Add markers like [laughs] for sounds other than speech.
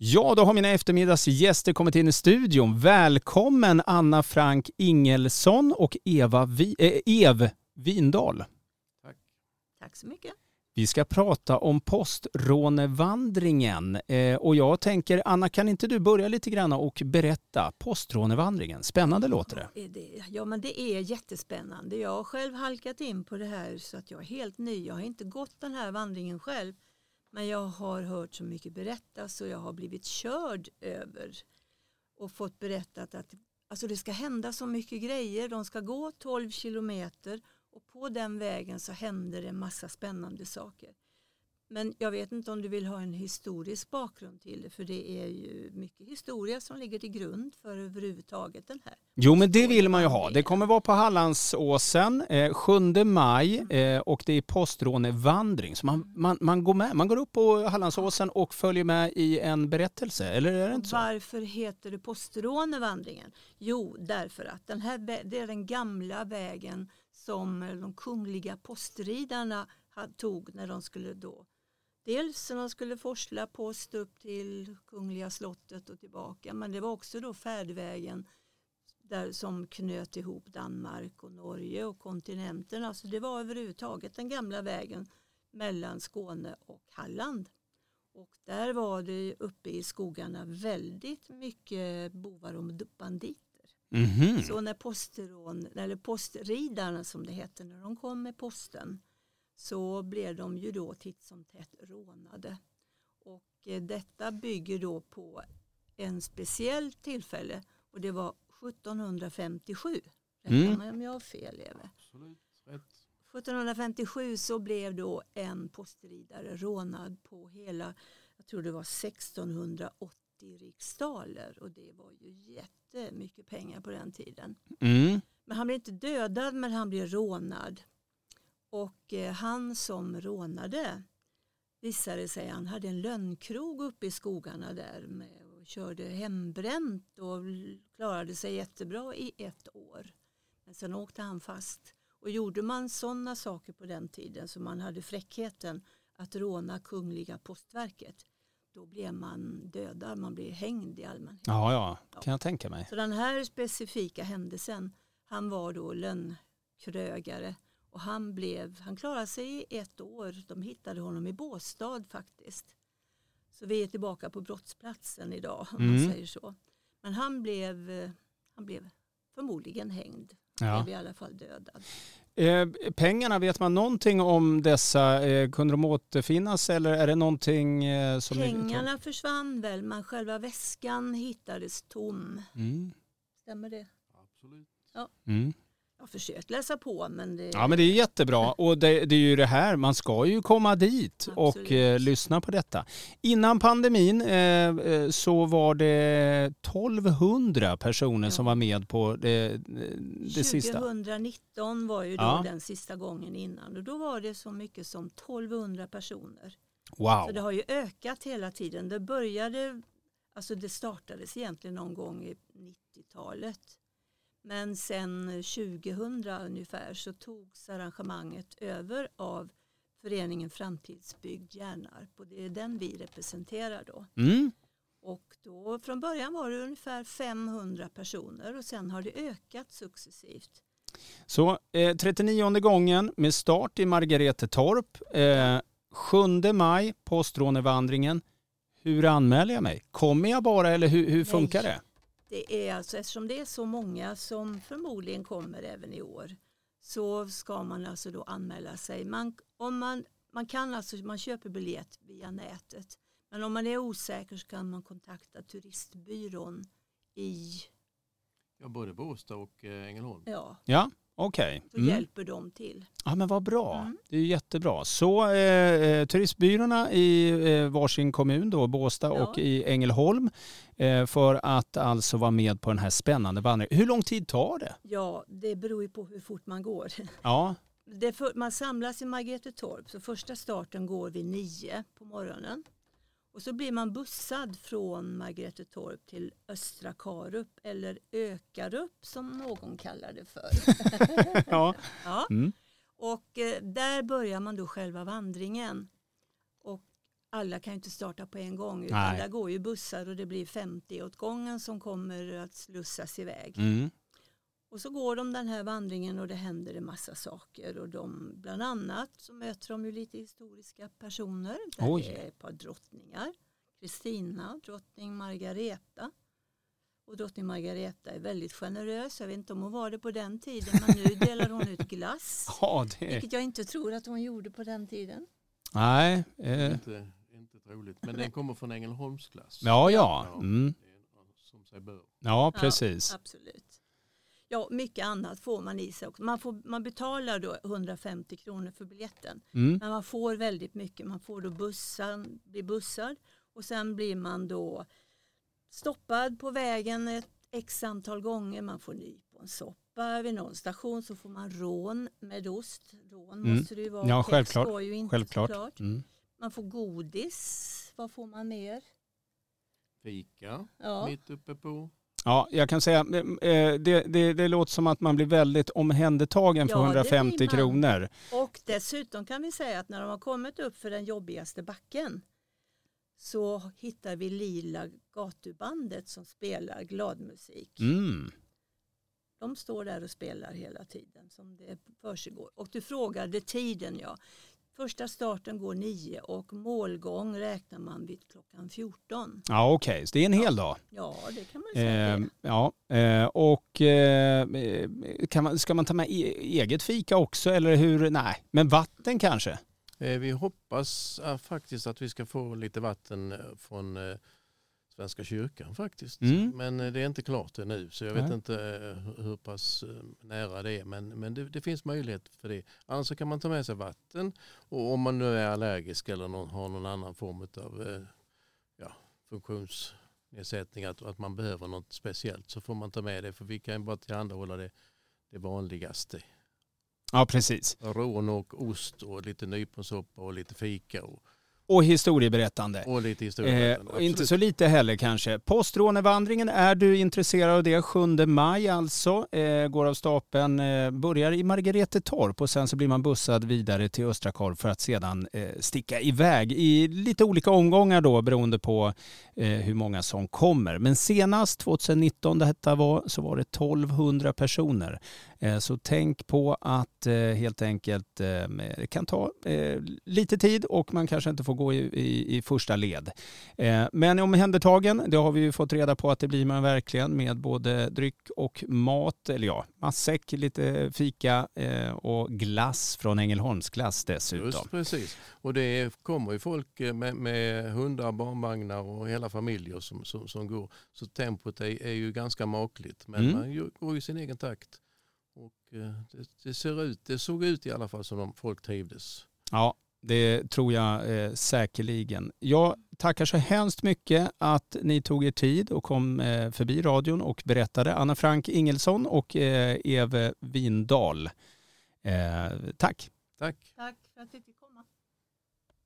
Ja, då har mina eftermiddagsgäster kommit in i studion. Välkommen Anna Frank Ingelsson och Eva Vi äh, Ev Vindahl. Tack. Tack så mycket. Vi ska prata om postrånevandringen eh, och jag tänker Anna kan inte du börja lite grann och berätta postrånevandringen? Spännande låter det. Ja men det är jättespännande. Jag har själv halkat in på det här så att jag är helt ny. Jag har inte gått den här vandringen själv men jag har hört så mycket berättas och jag har blivit körd över och fått berättat att alltså det ska hända så mycket grejer. De ska gå 12 kilometer och på den vägen så händer det en massa spännande saker. Men jag vet inte om du vill ha en historisk bakgrund till det för det är ju mycket historia som ligger till grund för överhuvudtaget den här. Jo men det vill man ju ha. Det kommer vara på Hallandsåsen eh, 7 maj eh, och det är postrånevandring. Så man, man, man, går med, man går upp på Hallandsåsen och följer med i en berättelse, eller är det inte så? Varför heter det postrånevandringen? Jo, därför att den här, det är den gamla vägen som de kungliga postridarna tog när de skulle då Dels när de skulle forsla post upp till Kungliga slottet och tillbaka men det var också då färdvägen där som knöt ihop Danmark och Norge och kontinenten. Alltså det var överhuvudtaget den gamla vägen mellan Skåne och Halland. Och där var det uppe i skogarna väldigt mycket bovar och banditer. Mm -hmm. Så när postrån, eller postridarna som det hette, när de kom med posten så blev de ju då titt som tätt rånade. Och eh, detta bygger då på en speciell tillfälle och det var 1757. Rätta mm. mig om jag har fel Eve. 1757 så blev då en postridare rånad på hela, jag tror det var 1680 riksdaler och det var ju jättemycket pengar på den tiden. Mm. Men han blev inte dödad men han blev rånad. Och eh, han som rånade visade sig, han hade en lönnkrog uppe i skogarna där med, och körde hembränt och klarade sig jättebra i ett år. Men sen åkte han fast. Och gjorde man sådana saker på den tiden så man hade fräckheten att råna Kungliga postverket då blev man dödad, man blev hängd i allmänhet. Ja, ja, kan jag tänka mig. Så den här specifika händelsen, han var då lönnkrögare och han, blev, han klarade sig i ett år. De hittade honom i Båstad faktiskt. Så vi är tillbaka på brottsplatsen idag om mm. man säger så. Men han blev, eh, han blev förmodligen hängd. Han ja. blev i alla fall dödad. Eh, pengarna, vet man någonting om dessa? Eh, kunde de återfinnas eller är det någonting eh, som... Pengarna är... försvann väl men själva väskan hittades tom. Mm. Stämmer det? Absolut. Ja. Mm. Jag har försökt läsa på men det... Ja men det är jättebra och det, det är ju det här, man ska ju komma dit Absolut. och eh, lyssna på detta. Innan pandemin eh, eh så var det 1200 personer ja. som var med på det, det 2019 sista. 2019 var ju då ja. den sista gången innan och då var det så mycket som 1200 personer. Wow. Så det har ju ökat hela tiden. Det började, alltså det startades egentligen någon gång i 90-talet men sen 2000 ungefär så togs arrangemanget över av föreningen Framtidsbyggd Hjärnarp och det är den vi representerar då. Mm. Och då från början var det ungefär 500 personer och sen har det ökat successivt. Så eh, 39 gången med start i Margaretetorp. Eh, 7 maj, postrånevandringen. Hur anmäler jag mig? Kommer jag bara eller hur, hur funkar Nej. det? Det är alltså, eftersom det är så många som förmodligen kommer även i år så ska man alltså då anmäla sig. Man, om man, man kan alltså, man köper biljett via nätet. Men om man är osäker så kan man kontakta turistbyrån i Ja, både Båstad och eh, Ängelholm. Ja. ja. Okej. Okay. Mm. hjälper de till. Ja men vad bra. Mm. Det är jättebra. Så eh, eh, turistbyråerna i eh, varsin kommun då, Båstad ja. och i Ängelholm eh, för att alltså vara med på den här spännande vandringen. Hur lång tid tar det? Ja, det beror ju på hur fort man går. [laughs] Ja. För, man samlas i Margretetorp så första starten går vid nio på morgonen. Och så blir man bussad från Margretetorp till Östra Karup eller Ökarup som någon kallar det för. [laughs] ja. ja. Mm. Och eh, där börjar man då själva vandringen. Och alla kan ju inte starta på en gång utan Nej. där går ju bussar och det blir 50 åt gången som kommer att slussas iväg. Mm. Och så går de den här vandringen och det händer en massa saker och de, bland annat så möter de ju lite historiska personer. Där Oj. det är ett par drottningar. Kristina, drottning Margareta. Och drottning Margareta är väldigt generös. Jag vet inte om hon var det på den tiden men nu [laughs] delar hon ut glass. Ja, det... Vilket jag inte tror att hon gjorde på den tiden. Nej. Eh. Inte, inte troligt. Men den kommer från Ängelholmsklass. Ja, ja. Mm. Det är Som sig bör. Ja, precis. Absolut. Ja, mycket annat får man i sig också. Man, får, man betalar då 150 kronor för biljetten. Mm. Men man får väldigt mycket. Man får då bussan, blir bussad och sen blir man då stoppad på vägen ett x antal gånger. Man får nyponsoppa. Vid någon station så får man rån med ost. Rån Mm. måste det ju vara. Ja, självklart. går Ju inte, Självklart. Mm. Man får godis. Vad får man mer? Fika Ja. mitt uppe på. Ja, jag kan säga, eh, det, det, det låter som att man blir väldigt omhändertagen för Ja, det 150 blir man. kronor. Och dessutom kan vi säga att när de har kommit upp för den jobbigaste backen så hittar vi Lila gatubandet som spelar gladmusik. Mm. De står där och spelar hela tiden som det försiggår. Och du frågade tiden ja. Första starten går nio och målgång räknar man vid klockan 14. Ja, okej, så det är en hel dag. Ja, det kan man säga. Eh, ja, eh, och eh, kan man, ska man ta med e- eget fika också eller hur? Nej, men vatten kanske? Eh, Vi hoppas eh, faktiskt att vi ska få lite vatten eh, från eh, Svenska kyrkan faktiskt. Mm. Men eh, det är inte klart ännu så jag vet Nej. inte eh, hur pass eh, nära det är. Men, men det, det finns möjlighet för det. Annars kan man ta med sig vatten och om man nu är allergisk eller någon, har någon annan form av ja, funktionsnedsättning att, att man behöver något speciellt så får man ta med det för vi kan ju bara tillhandahålla det, det vanligaste. Ja, precis. Rån och ost och lite nyponsoppa och lite fika och, Och historieberättande. och lite historia. Eh, inte så lite heller kanske. Postrånevandringen, är du intresserad av det? 7 maj alltså, eh, går av stapeln, eh, börjar i Margaretetorp och sen så blir man bussad vidare till Östrakorv för att sedan eh, sticka iväg i lite olika omgångar då beroende på eh, hur många som kommer. Men senast 2019 detta var, så var det 1200 personer. Eh, så tänk på att eh, helt enkelt eh, det kan ta lite tid och man kanske inte får gå i, i, i första led. Men omhändertagen, det har vi ju fått reda på att det blir man verkligen med både dryck och mat, eller ja, matsäck, lite fika och glass från Ängelholmsglass dessutom. Just precis. Och det kommer ju folk med, med hundar, barnvagnar och hela familjer som, som, som går. Så tempot är, är ju ganska makligt. Men Mm. man går i sin egen takt. Och eh, det, det, ser ut, det såg ut i alla fall som om folk trivdes. Ja, det tror jag eh, säkerligen. Jag tackar så hemskt mycket att ni tog er tid och kom eh, förbi radion och berättade. Anna Frank Ingelsson och eh, Eve Windahl. Eh, tack. Tack! Tack för att du fick